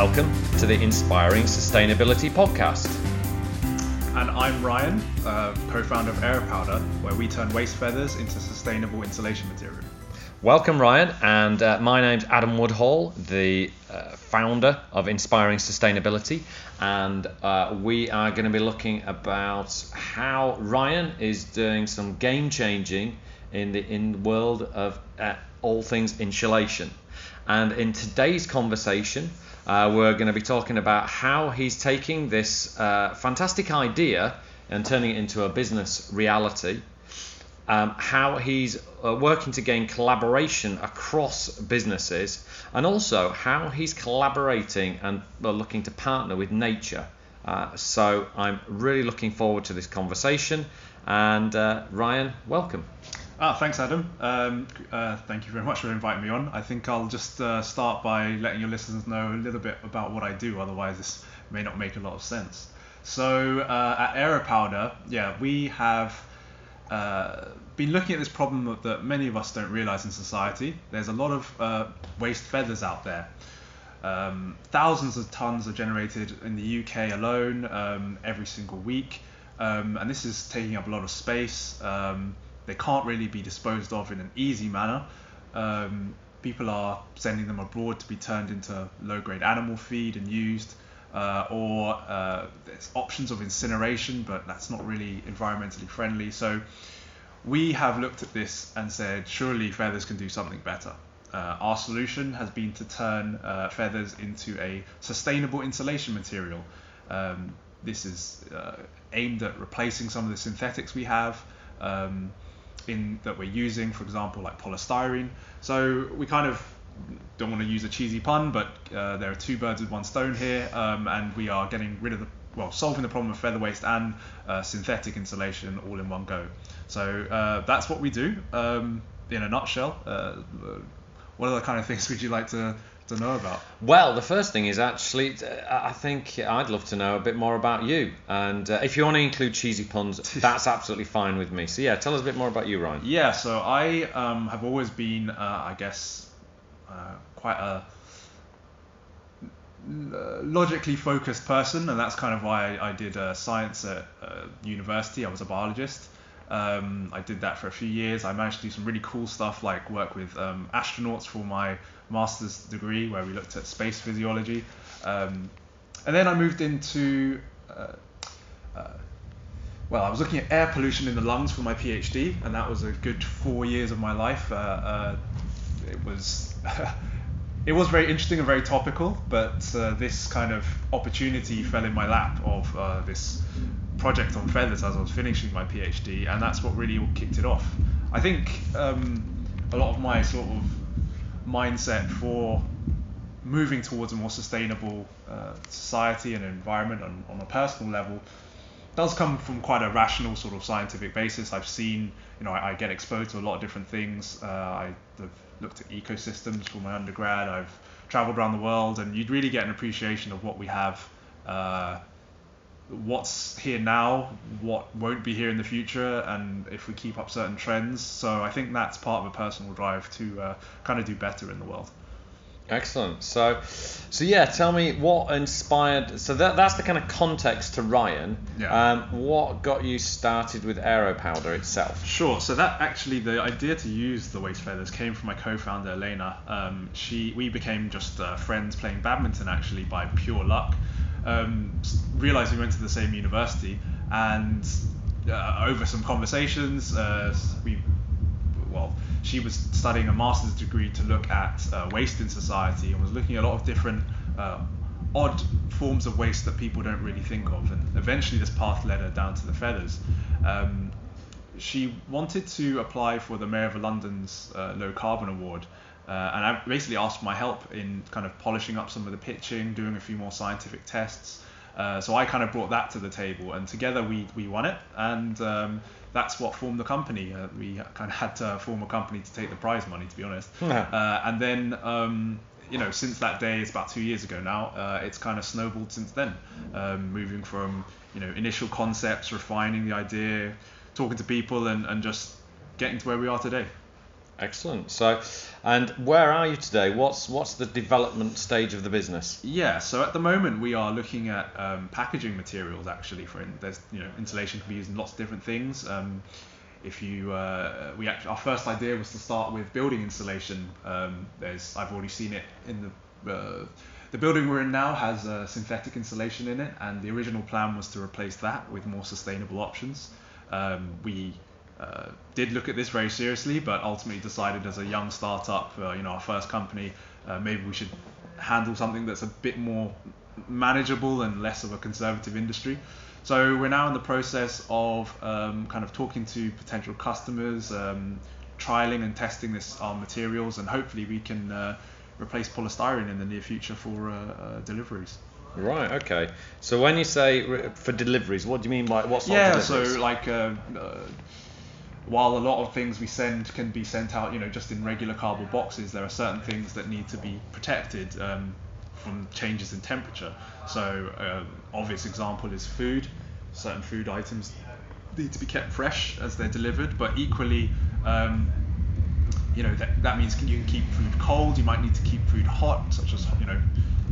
Welcome to the Inspiring Sustainability Podcast. And I'm Ryan, uh, co founder of AeroPowder, where we turn waste feathers into sustainable insulation material. Welcome, Ryan, and uh, my name's Adam Woodhall, the uh, founder of Inspiring Sustainability, and uh, we are going to be looking about how Ryan is doing some game changing in the in the world of uh, all things insulation. And in today's conversation, uh, we're going to be talking about how he's taking this uh, fantastic idea and turning it into a business reality. Um, how he's uh, working to gain collaboration across businesses, and also how he's collaborating and looking to partner with nature. Uh, so I'm really looking forward to this conversation. And uh, Ryan, welcome. Ah, thanks, Adam. Um, uh, thank you very much for inviting me on. I think I'll just uh, start by letting your listeners know a little bit about what I do, otherwise, this may not make a lot of sense. So, uh, at AeroPowder, yeah, we have uh, been looking at this problem that, many of us don't realize in society. There's a lot of uh, waste feathers out there. Um, thousands of tons are generated in the UK alone um, every single week, um, and this is taking up a lot of space. They can't really be disposed of in an easy manner. Um, people are sending them abroad to be turned into low grade animal feed and used. Uh, or uh, there's options of incineration, but that's not really environmentally friendly. So we have looked at this and said, surely feathers can do something better. Uh, our solution has been to turn uh, feathers into a sustainable insulation material. Um, this is uh, aimed at replacing some of the synthetics we have. Um, in that we're using, for example, like polystyrene. So we kind of don't want to use a cheesy pun, but uh, there are two birds with one stone here, um, and we are getting rid of the well, solving the problem of feather waste and uh, synthetic insulation all in one go. So uh, that's what we do um, in a nutshell. Uh, what other kind of things would you like to to know about? Well, the first thing is actually, uh, I think I'd love to know a bit more about you. And uh, if you want to include cheesy puns, that's absolutely fine with me. So, yeah, tell us a bit more about you, Ryan. Yeah, so I um, have always been, uh, I guess, uh, quite a logically focused person, and that's kind of why I, I did uh, science at uh, university. I was a biologist. Um, I did that for a few years. I managed to do some really cool stuff like work with um, astronauts for my master's degree where we looked at space physiology. Um, and then I moved into, uh, uh, well, I was looking at air pollution in the lungs for my PhD, and that was a good four years of my life. Uh, uh it was. it was very interesting and very topical, but uh, this kind of opportunity fell in my lap of uh, this project on feathers as I was finishing my PhD, and that's what really kicked it off. I think um, a lot of my sort of mindset for moving towards a more sustainable uh, society and environment on, on a personal level does come from quite a rational sort of scientific basis. I've seen, you know, I, I get exposed to a lot of different things. Uh, I've looked at ecosystems for my undergrad. I've traveled around the world, and you'd really get an appreciation of what we have uh, what's here now, what won't be here in the future, and if we keep up certain trends. So I think that's part of a personal drive to uh, kind of do better in the world. Excellent. So, so yeah, tell me what inspired. So that that's the kind of context to Ryan. Yeah. Um, what got you started with AeroPowder itself? Sure. So that actually the idea to use the waste feathers came from my co-founder Elena. Um, she we became just uh, friends playing badminton actually by pure luck um, realized we went to the same university, and uh, over some conversations, uh, we, well, she was studying a master's degree to look at uh, waste in society and was looking at a lot of different uh, odd forms of waste that people don't really think of. And eventually, this path led her down to the feathers. Um, she wanted to apply for the Mayor of London's uh, Low Carbon Award. Uh, and I basically asked for my help in kind of polishing up some of the pitching, doing a few more scientific tests. Uh, so I kind of brought that to the table, and together we we won it, and um, that's what formed the company. Uh, we kind of had to form a company to take the prize money, to be honest. Uh, and then. Um, you know, since that day, it's about two years ago now. Uh, it's kind of snowballed since then, um, moving from you know initial concepts, refining the idea, talking to people, and, and just getting to where we are today. Excellent. So, and where are you today? What's what's the development stage of the business? Yeah, so at the moment we are looking at um, packaging materials actually. For in, there's you know insulation can be used in lots of different things. Um, if you uh, we actually, our first idea was to start with building insulation. Um, there's I've already seen it in the uh, the building we're in now has uh, synthetic insulation in it, and the original plan was to replace that with more sustainable options. Um, we uh, did look at this very seriously, but ultimately decided as a young startup, uh, you know, our first company, uh, maybe we should handle something that's a bit more manageable and less of a conservative industry. So we're now in the process of um, kind of talking to potential customers, um, trialing and testing this our materials, and hopefully we can uh, replace polystyrene in the near future for uh, uh, deliveries. Right. Okay. So when you say re- for deliveries, what do you mean by what sort yeah, of deliveries? so like uh, uh, while a lot of things we send can be sent out, you know, just in regular cardboard boxes, there are certain things that need to be protected um, from changes in temperature. So uh, obvious example is food. Certain food items need to be kept fresh as they're delivered, but equally. Um, you know that, that means you can keep food cold. You might need to keep food hot, such as you know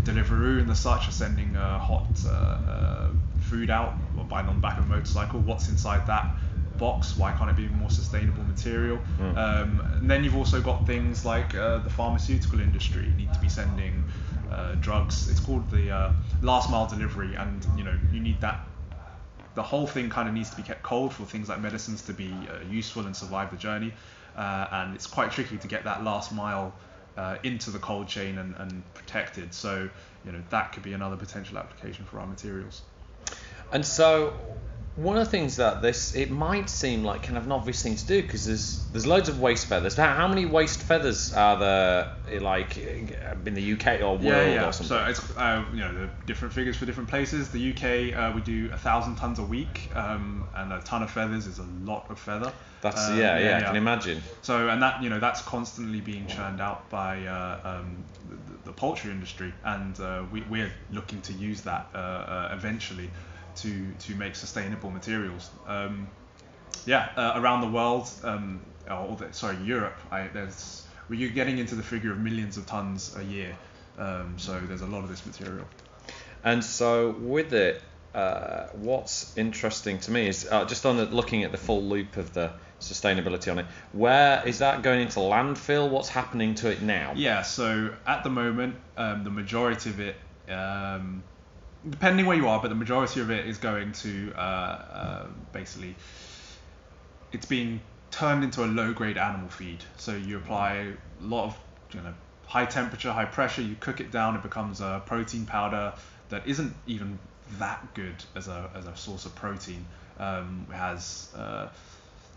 Deliveroo and the such are sending uh, hot uh, uh, food out by on the back of a motorcycle. What's inside that box? Why can't it be more sustainable material? Mm. Um, and then you've also got things like uh, the pharmaceutical industry need to be sending uh, drugs. It's called the uh, last mile delivery, and you know you need that. The whole thing kind of needs to be kept cold for things like medicines to be useful and survive the journey. and it's quite tricky to get that last mile uh, into the cold chain and, and protected. So you know that could be another potential application for our materials. And so one of the things that this it might seem like kind of an obvious thing to do because there's there's loads of waste feathers. How, how many waste feathers are there eh, like in the UK or world yeah, yeah. or something? So it's uh, you know the different figures for different places. The UK uh, we do a thousand tons a week, um, and a ton of feathers is a lot of feather. That's Uh, yeah, yeah, yeah, I can yeah. imagine. So and that you know that's constantly being churned out by uh, um, the, the poultry industry, and uh, we, we're looking to use that uh, uh, eventually to to make sustainable materials. Um, yeah, uh, around the world, um, or the, sorry, Europe, I, there's you're getting into the figure of millions of tons a year. Um, so there's a lot of this material. And so with it, uh, what's interesting to me is uh, just on the, looking at the full loop of the sustainability on it. Where is that going into landfill? What's happening to it now? Yeah, so at the moment, um, the majority of it, um, depending where you are, but the majority of it is going to uh, uh, basically, it's being turned into a low-grade animal feed. So you apply a lot of, you know, high temperature, high pressure. You cook it down, it becomes a protein powder that isn't even that good as a as a source of protein. Um, it has uh,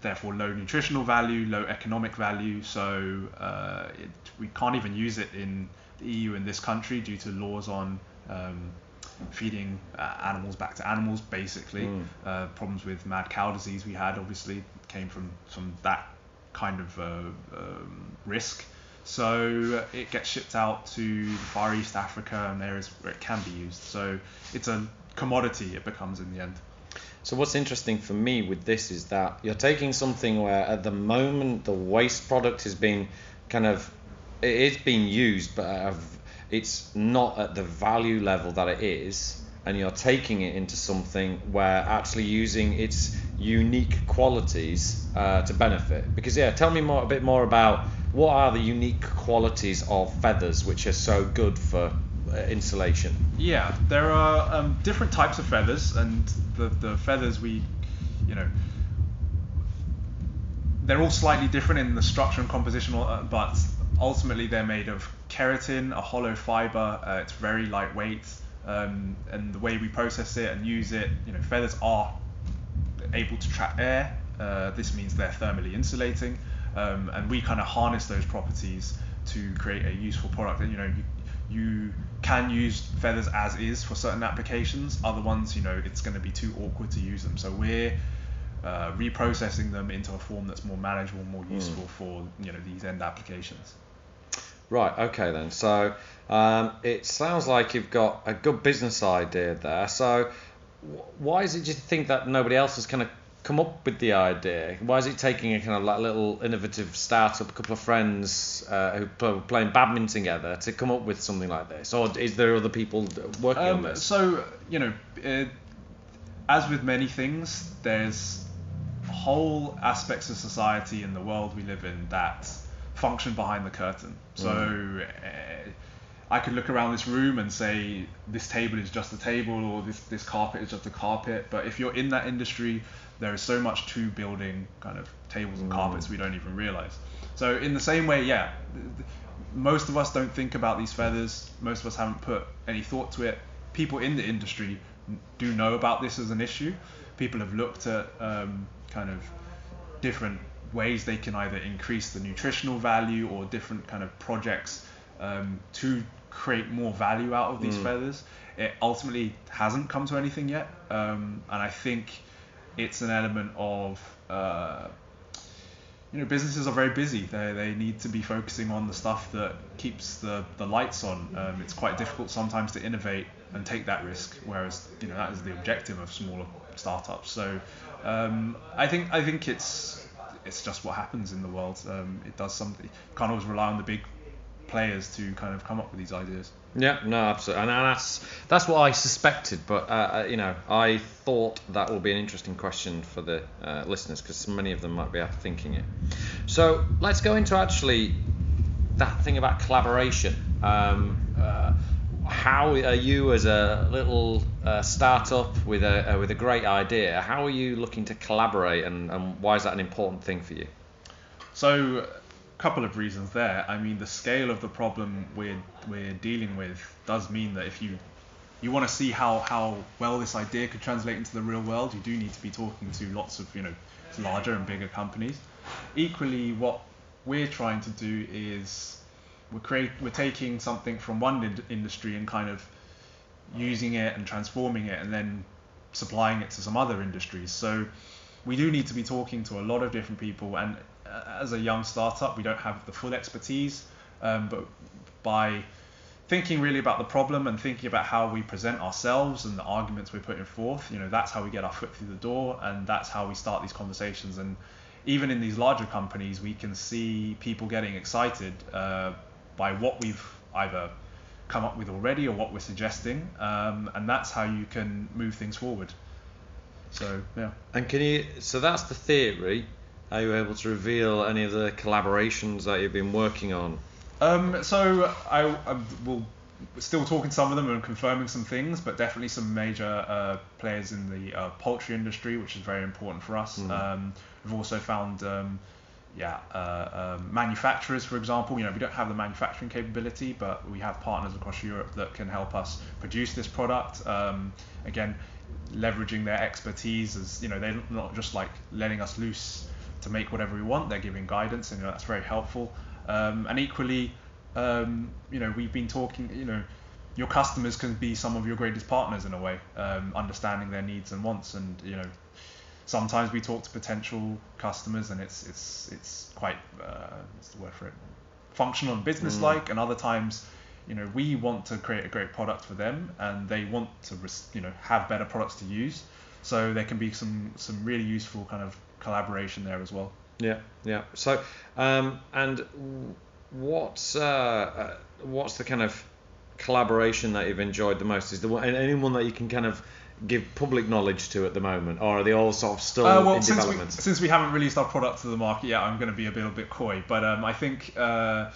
therefore low nutritional value, low economic value. So uh, it, we can't even use it in the EU in this country due to laws on um, feeding uh, animals back to animals. Basically, Mm. uh, problems with mad cow disease we had obviously came from from that kind of uh, um, risk. So uh, it gets shipped out to the Far East Africa and areas where it can be used. So it's a commodity it becomes in the end. So what's interesting for me with this is that you're taking something where at the moment the waste product is being kind of it is being used, but uh, it's not at the value level that it is, and you're taking it into something where actually using its unique qualities uh, to benefit. Because yeah, tell me more a bit more about what are the unique qualities of feathers which are so good for uh, insulation. Yeah, there are um, different types of feathers, and the, the feathers we, you know, they're all slightly different in the structure and composition, uh, but ultimately they're made of keratin, a hollow fiber. Uh, it's very lightweight, um, and the way we process it and use it, you know, feathers are able to trap air. Uh, this means they're thermally insulating, um, and we kind of harness those properties to create a useful product. And you know, you, you can use feathers as is for certain applications. Other ones, you know, it's going to be too awkward to use them. So we're uh, reprocessing them into a form that's more manageable, more useful for you know these end applications. Right. Okay then. So um, it sounds like you've got a good business idea there. So why is it you think that nobody else has kind of come up with the idea? Why is it taking a kind of like little innovative startup, a couple of friends uh, who play, playing badminton together to come up with something like this, or is there other people working um, on this? So you know, it, as with many things, there's whole aspects of society and the world we live in that function behind the curtain. So. Mm. Uh, I could look around this room and say this table is just a table or this, this carpet is just a carpet. But if you're in that industry, there is so much to building kind of tables and carpets we don't even realize. So in the same way, yeah, most of us don't think about these feathers. Most of us haven't put any thought to it. People in the industry do know about this as an issue. People have looked at um, kind of different ways they can either increase the nutritional value or different kind of projects um, to create more value out of these mm. feathers. It ultimately hasn't come to anything yet, um, and I think it's an element of uh, you know businesses are very busy. They they need to be focusing on the stuff that keeps the the lights on. Um, it's quite difficult sometimes to innovate and take that risk, whereas you know that is the objective of smaller startups. So um, I think I think it's it's just what happens in the world. Um, it does something. You can't always rely on the big players to kind of come up with these ideas. Yeah, no, absolutely, and, that's that's what I suspected, but uh, uh, you know, I thought that will be an interesting question for the uh, listeners because many of them might be out thinking it. So let's go into actually that thing about collaboration. Um, uh, how are you, as a little uh, startup with a uh, with a great idea, how are you looking to collaborate, and, and why is that an important thing for you? So a couple of reasons there. I mean, the scale of the problem we're we're dealing with does mean that if you you want to see how how well this idea could translate into the real world, you do need to be talking to lots of you know larger and bigger companies. Equally, what we're trying to do is we're create we're taking something from one in- industry and kind of using it and transforming it and then supplying it to some other industries. So we do need to be talking to a lot of different people and as a young startup, we don't have the full expertise, um, but by thinking really about the problem and thinking about how we present ourselves and the arguments we're putting forth, you know, that's how we get our foot through the door and that's how we start these conversations. And even in these larger companies, we can see people getting excited uh, by what we've either come up with already or what we're suggesting, um, and that's how you can move things forward. So yeah. And can you? So that's the theory. Are you able to reveal any of the collaborations that you've been working on? Um, so I, I will still talking to some of them and confirming some things, but definitely some major uh, players in the uh, poultry industry, which is very important for us. Mm. Um, we've also found, um, yeah, uh, um, manufacturers, for example. You know, we don't have the manufacturing capability, but we have partners across Europe that can help us produce this product. Um, again, leveraging their expertise as you know, they're not just like letting us loose to make whatever we want. They're giving guidance, and you know, that's very helpful. Um, and equally, um, you know, we've been talking, you know, your customers can be some of your greatest partners in a way, um, understanding their needs and wants. And you know, sometimes we talk to potential customers, and it's it's it's quite uh, what's the word for it, functional and business-like. Mm. And other times, you know, we want to create a great product for them, and they want to, you know, have better products to use. So there can be some some really useful kind of collaboration there as well. Yeah, yeah. So, um, and what's uh, uh, what's the kind of collaboration that you've enjoyed the most? Is there anyone that you can kind of give public knowledge to at the moment, or are they all sort of still uh, well, in since development? We, since we haven't released our product to the market yet, I'm going to be a little bit coy, but um, I think uh,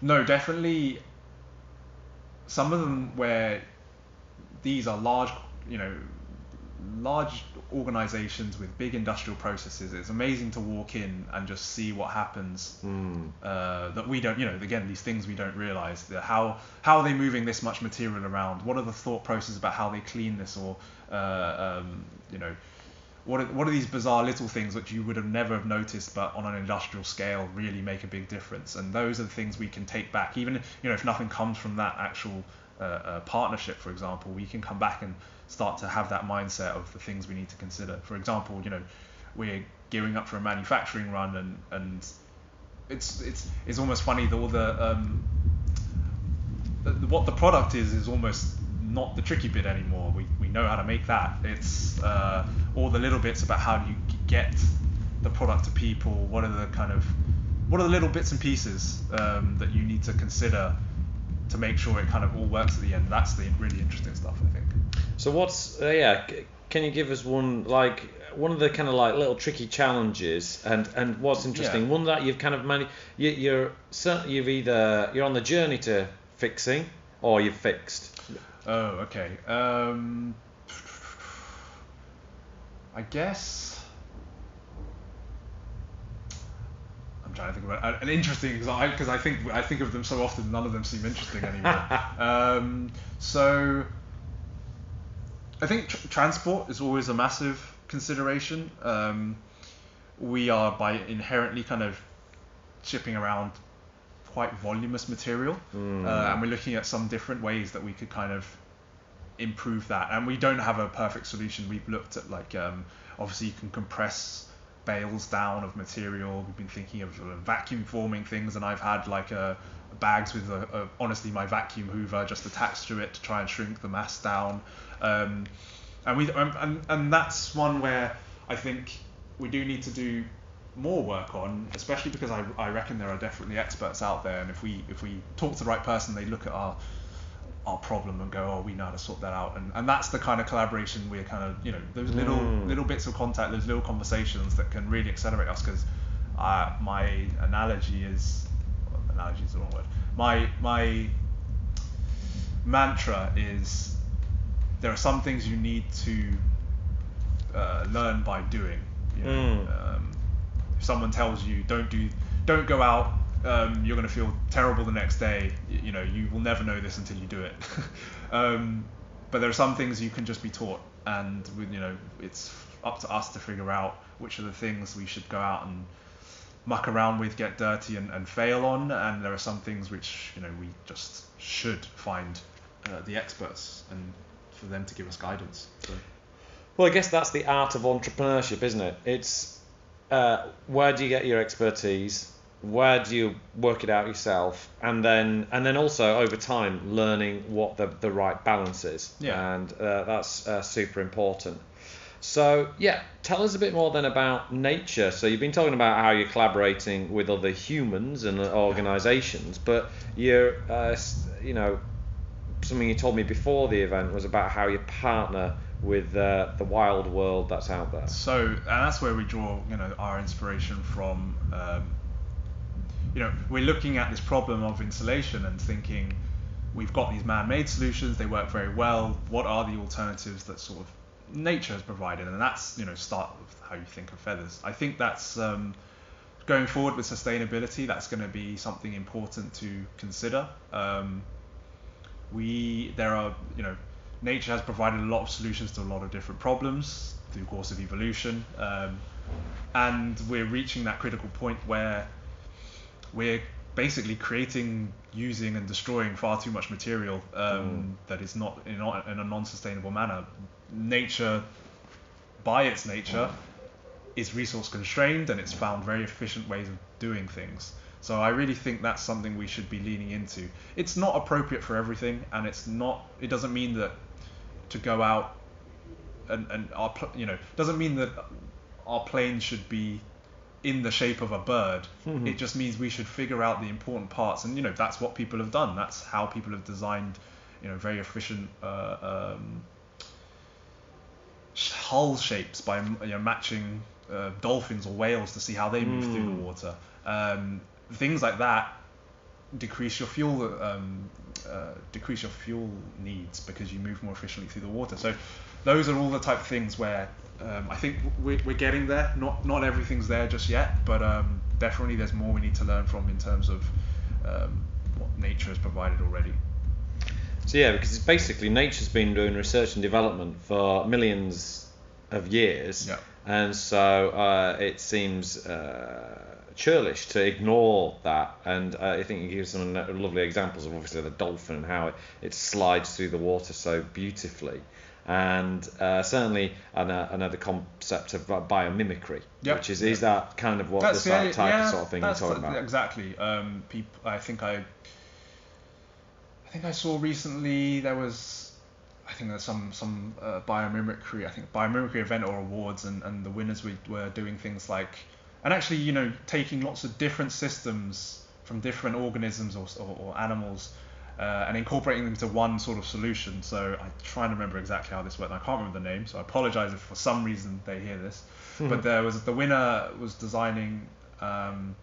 no, definitely some of them where these are large, you know, large organizations with big industrial processes, it's amazing to walk in and just see what happens mm. uh, that we don't, you know, again, these things we don't realize. How, how are they moving this much material around? What are the thought processes about how they clean this or, uh, um, you know, what are, what are these bizarre little things which you would have never have noticed but on an industrial scale really make a big difference and those are the things we can take back even you know if nothing comes from that actual uh, uh, partnership for example we can come back and start to have that mindset of the things we need to consider. For example, you know, we're gearing up for a manufacturing run, and and it's it's it's almost funny that all the um, what the product is is almost not the tricky bit anymore. We, we know how to make that. It's uh, all the little bits about how do you get the product to people. What are the kind of what are the little bits and pieces um, that you need to consider to make sure it kind of all works at the end. That's the really interesting stuff, I think. So what's uh, yeah? Can you give us one like one of the kind of like little tricky challenges and and what's interesting? Yeah. One that you've kind of managed. You, you're you've either you're on the journey to fixing or you've fixed. Oh, okay. Um, I guess trying to think about an interesting example because I think I think of them so often, none of them seem interesting anymore. um, so I think tr- transport is always a massive consideration. Um, we are by inherently kind of shipping around quite voluminous material, Mm. uh, and we're looking at some different ways that we could kind of improve that. And we don't have a perfect solution. We've looked at like um, obviously you can compress bales down of material. We've been thinking of vacuum forming things, and I've had like a bags with a, a, honestly my vacuum hoover just attached to it to try and shrink the mass down. Um, and we and and that's one where I think we do need to do more work on, especially because I, I reckon there are definitely experts out there, and if we if we talk to the right person, they look at our our problem and go, oh, we know how to sort that out, and and that's the kind of collaboration we're kind of you know those little Mm. little bits of contact, those little conversations that can really accelerate us. Because uh, my analogy is well, analogy is the wrong word. My my mantra is there are some things you need to uh, learn by doing. You know? Mm. um, if someone tells you don't do, don't go out, um, you're going to feel terrible the next day. You, you know, you will never know this until you do it. um, but there are some things you can just be taught, and with, you know, it's up to us to figure out which are the things we should go out and muck around with, get dirty, and, and fail on. And there are some things which you know we just should find uh, the experts and for them to give us guidance. So. Well, I guess that's the art of entrepreneurship, isn't it? It's uh, where do you get your expertise? Where do you work it out yourself? And then, and then also over time, learning what the, the right balance is. Yeah. And uh, that's uh, super important. So, yeah, tell us a bit more then about nature. So, you've been talking about how you're collaborating with other humans and organizations, but you're, uh, you know, something you told me before the event was about how you partner with uh, the wild world that's out there. So, and that's where we draw, you know, our inspiration from. Um, you know, we're looking at this problem of insulation and thinking, we've got these man-made solutions, they work very well. What are the alternatives that sort of nature has provided? And that's, you know, start with how you think of feathers. I think that's um, going forward with sustainability. That's going to be something important to consider. Um, we there are you know nature has provided a lot of solutions to a lot of different problems through the course of evolution um, and we're reaching that critical point where we're basically creating using and destroying far too much material um, that is not in, not in a non-sustainable manner nature by its nature is resource constrained and it's found very efficient ways of doing things. So I really think that's something we should be leaning into. It's not appropriate for everything, and it's not. It doesn't mean that to go out and and our you know doesn't mean that our plane should be in the shape of a bird. Mhm. It just means we should figure out the important parts, and you know that's what people have done. That's how people have designed, you know, very efficient uh, um, hull shapes by you know matching uh, dolphins or whales to see how they move through Mm. the water. Um, things like that decrease your fuel um, uh, decrease your fuel needs because you move more efficiently through the water. So those are all the type of things where um, I think we're, we're getting there. Not not everything's there just yet, but um, definitely there's more we need to learn from in terms of um, what nature has provided already. So yeah, because it's basically nature's been doing research and development for millions of years, Yeah. and so uh, it seems uh, churlish to ignore that. And uh, I think you give some lovely examples of obviously the dolphin and how it, it slides through the water so beautifully. And uh, certainly an, uh, another concept of uh, biomimicry, Yep. which is is that kind of what the type, type of sort of thing you're talking about? Exactly. Um, peop I think I, I think I saw recently there was I think there's some some uh, biomimicry. I think biomimicry event or awards, and, and the winners we were doing things like, and actually you know taking lots of different systems from different organisms or, or, or animals. Uh, and incorporating them into one sort of solution. So I try and remember exactly how this worked. I can't remember the name, so I apologize if for some reason they hear this. Hmm. But there was the winner was designing um,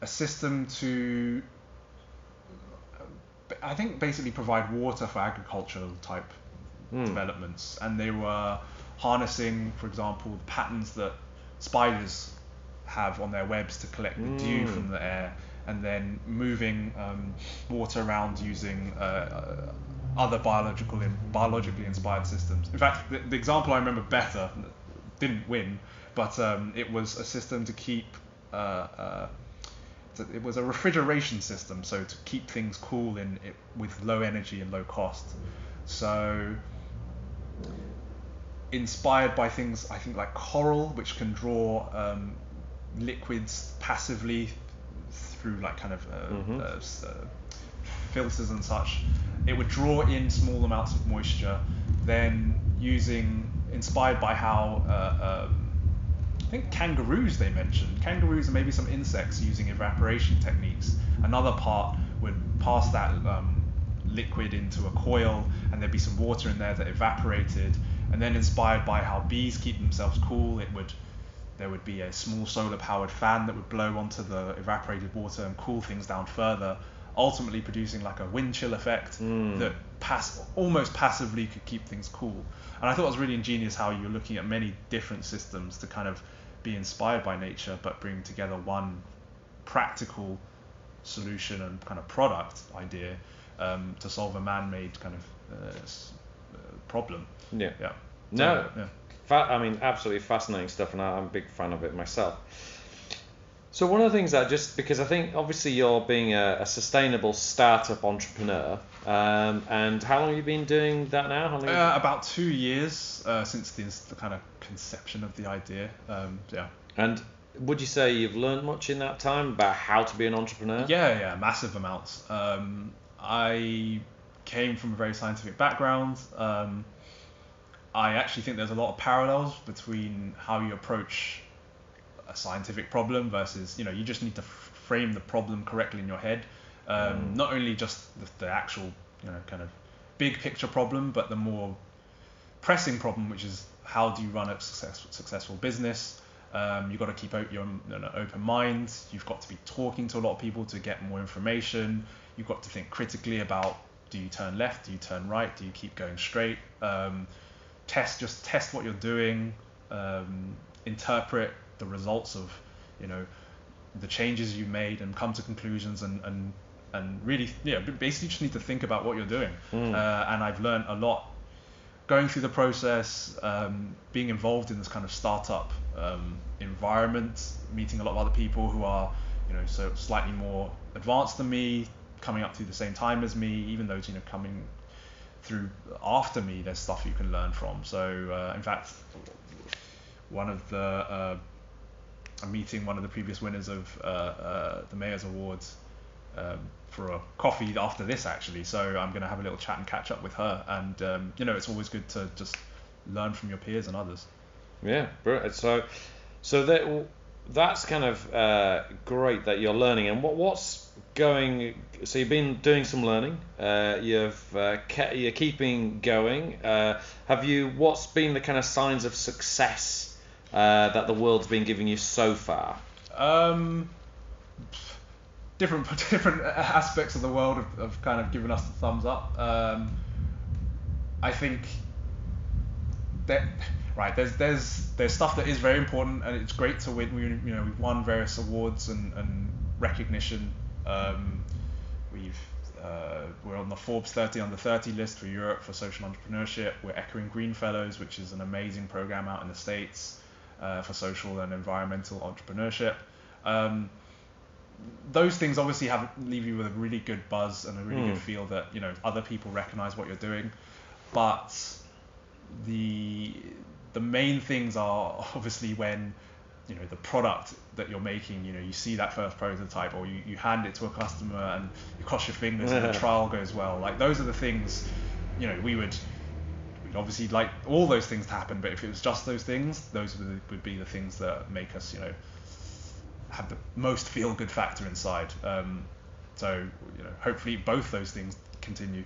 a system to I think basically provide water for agricultural type Hmm. developments, and they were harnessing, for example, the patterns that spiders have on their webs to collect the dew Mm. from the air, and then moving um, water around using uh, uh, other biological biologically inspired systems. In fact, the, the example I remember better didn't win, but um, it was a system to keep. Uh, uh, so it was a refrigeration system, so to keep things cool in it, with low energy and low cost. So inspired by things I think like coral, which can draw um, liquids passively through like kind of uh, Mhm. uh, uh, filters and such. It would draw in small amounts of moisture, then using inspired by how uh, um, I think kangaroos they mentioned. Kangaroos and maybe some insects using evaporation techniques. Another part would pass that um, liquid into a coil, and there'd be some water in there that evaporated. And then, inspired by how bees keep themselves cool, it would there would be a small solar-powered fan that would blow onto the evaporated water and cool things down further, ultimately producing like a wind chill effect Mm. that pass almost passively could keep things cool. And I thought it was really ingenious how you're looking at many different systems to kind of be inspired by nature, but bring together one practical solution and kind of product idea um, to solve a man-made kind of uh, uh, problem. Yeah. Yeah. No. Yeah. Fa- I mean, absolutely fascinating stuff, and I'm a big fan of it myself. So one of the things that just because I think obviously you're being a, a sustainable startup entrepreneur, um, and how long have you been doing that now? Uh, about two years uh, since the, the kind of conception of the idea. Um, yeah. and would you say you've learned much in that time about how to be an entrepreneur? Yeah, yeah, massive amounts. Um, I came from a very scientific background. Um, I actually think there's a lot of parallels between how you approach a scientific problem versus, you know, you just need to f- frame the problem correctly in your head. Um, Mm. Not only just the, the actual, you know, kind of big picture problem, but the more pressing problem, which is how do you run a success, successful business? Um, you've got to keep out your you know, open mind. You've got to be talking to a lot of people to get more information. You've got to think critically about do you turn left, do you turn right, do you keep going straight? Um, test just test what you're doing. Um, interpret the results of you know the changes you made and come to conclusions and and and really yeah basically just need to think about what you're doing. Mm. Uh, and I've learned a lot going through the process, um, being involved in this kind of startup um, environment, meeting a lot of other people who are, you know, so slightly more advanced than me, coming up through the same time as me, even those, you know, coming through after me, there's stuff you can learn from. So, uh, in fact, one of the, uh, I'm meeting one of the previous winners of uh, uh, the Mayor's Awards um, for a coffee after this actually. So I'm going to have a little chat and catch up with her. And um, you know, it's always good to just learn from your peers and others. Yeah, brilliant. So, so that that's kind of uh, great that you're learning. And what what's going? So you've been doing some learning. Uh, you've uh, ke- you're keeping going. Uh, have you? What's been the kind of signs of success uh, that the world's been giving you so far? Um, different different aspects of the world have, have kind of given us the thumbs up. Um, I think that right there's there's there's stuff that is very important and it's great to win. We you know we've won various awards and, and recognition. Um, we've uh, we're on the Forbes 30 under 30 list for Europe for social entrepreneurship. We're Echoing Green Fellows, which is an amazing program out in the states uh, for social and environmental entrepreneurship. Um, those things obviously have leave you with a really good buzz and a really Mm. good feel that you know other people recognize what you're doing, but the the main things are obviously when you know the product that you're making you know you see that first prototype or you, you hand it to a customer and you cross your fingers and the trial goes well like those are the things you know, we would we'd obviously like all those things to happen, but if it was just those things, those would, would be the things that make us, you know, have the most feel good factor inside. Um, so you know, hopefully both those things continue.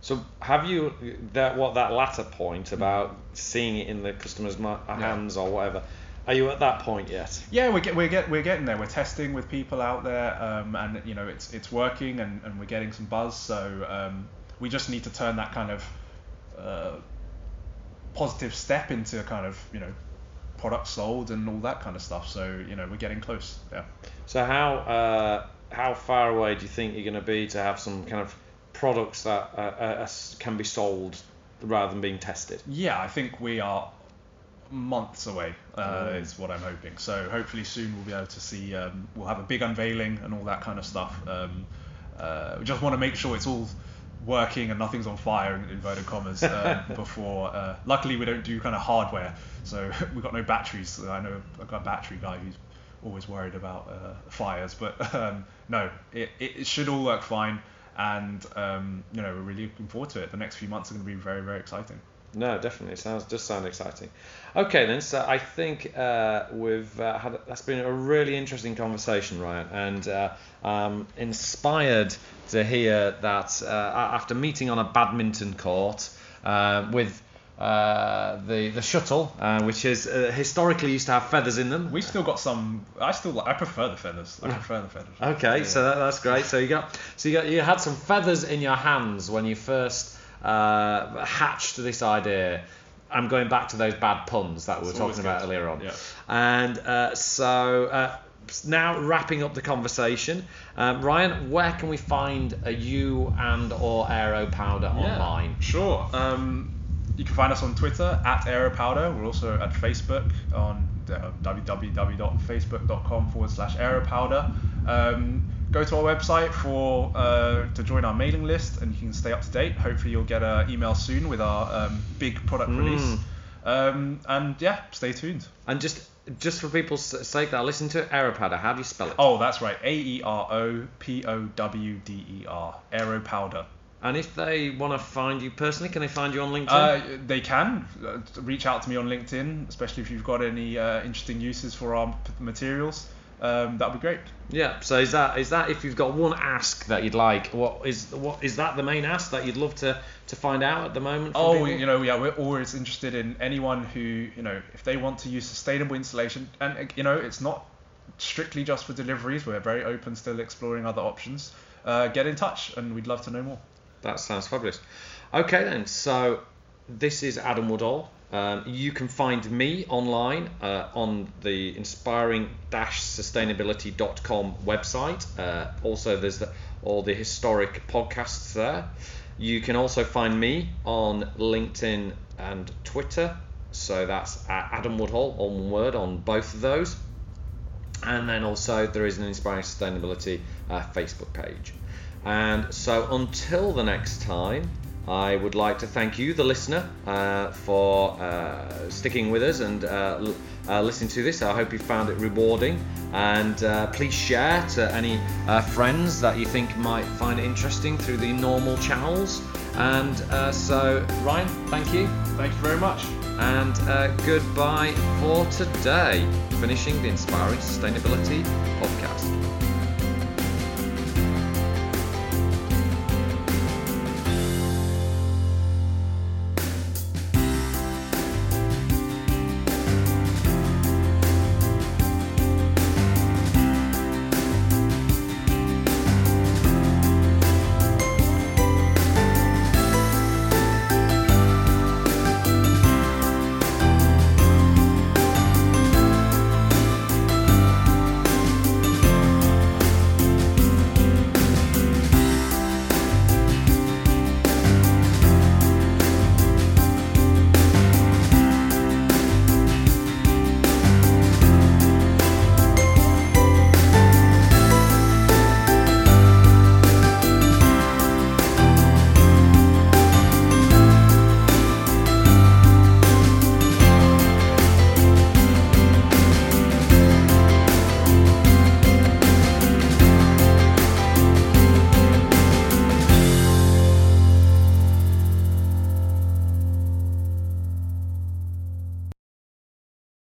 So have you that what that latter point about seeing it in the customer's hands or whatever? Are you at that point yet? Yeah, we're get, we're get, we're getting there. We're testing with people out there, um, and you know it's it's working, and, and we're getting some buzz. So um, we just need to turn that kind of uh, positive step into kind of you know product sold and all that kind of stuff. So you know we're getting close. Yeah. So how uh, how far away do you think you're going to be to have some kind of products that uh, uh, can be sold rather than being tested? Yeah, I think we are months away. Uh, mm. Is what I'm hoping. So hopefully soon we'll be able to see. Um, we'll have a big unveiling and all that kind of stuff. Um, uh, we just want to make sure it's all working and nothing's on fire in inverted commas uh, before. Uh, luckily, we don't do kind of hardware, so we've got no batteries. I know I've got a battery guy who's always worried about uh, fires, but um, no, it, it should all work fine and um, you know we're really looking forward to it. The next few months are going to be very very exciting. No, definitely. It sounds just sound exciting. Okay, then. So I think uh, we've uh, had that's been a really interesting conversation, Ryan, and uh, I'm inspired to hear that uh, after meeting on a badminton court uh, with uh, the the shuttle, uh, which is uh, historically used to have feathers in them. We've still got some. I still I prefer the feathers. I prefer the feathers. Okay, yeah. so that, that's great. So you got so you got you had some feathers in your hands when you first uh, hatched this idea. I'm going back to those bad puns that we were talking about earlier on. Yeah. And uh, so now wrapping up the conversation, um, Ryan, where can we find a you and or Aero Powder yeah, online? Sure. Um, you can find us on Twitter at AeroPowder. We're also at Facebook on uh, www.facebook.com forward slash AeroPowder. Um, go to our website for uh, to join our mailing list, and you can stay up to date. Hopefully, you'll get an email soon with our um, big product mm. release. Um, and yeah, stay tuned. And just just for people's sake that listen to Aeropowder, how do you spell it? Oh, that's right. A E R O P O W D E R. Aeropowder. And if they want to find you personally, can they find you on LinkedIn? Uh, they can. Uh, reach out to me on LinkedIn, especially if you've got any uh, interesting uses for our materials. Um, that'd be great. Yeah. So is that is that if you've got one ask that you'd like, what is what is that the main ask that you'd love to to find out at the moment? Oh, people? you know, yeah, we're always interested in anyone who you know if they want to use sustainable insulation, and you know, it's not strictly just for deliveries. We're very open, still exploring other options. Uh, get in touch, and we'd love to know more. That sounds fabulous. Okay then, so this is Adam Woodhall. Um, you can find me online uh, on the inspiring-sustainability.com website. Uh, also, there's the, all the historic podcasts there. You can also find me on LinkedIn and Twitter. So that's Adam Woodhall, all one word, on both of those. And then also there is an Inspiring Sustainability uh, Facebook page. And so until the next time, I would like to thank you, the listener, uh, for uh, sticking with us and uh, uh listening to this. I hope you found it rewarding. And uh, please share to any uh, friends that you think might find it interesting through the normal channels. And so, Ryan, thank you. Thank you very much. And goodbye for today, finishing the Inspiring Sustainability podcast.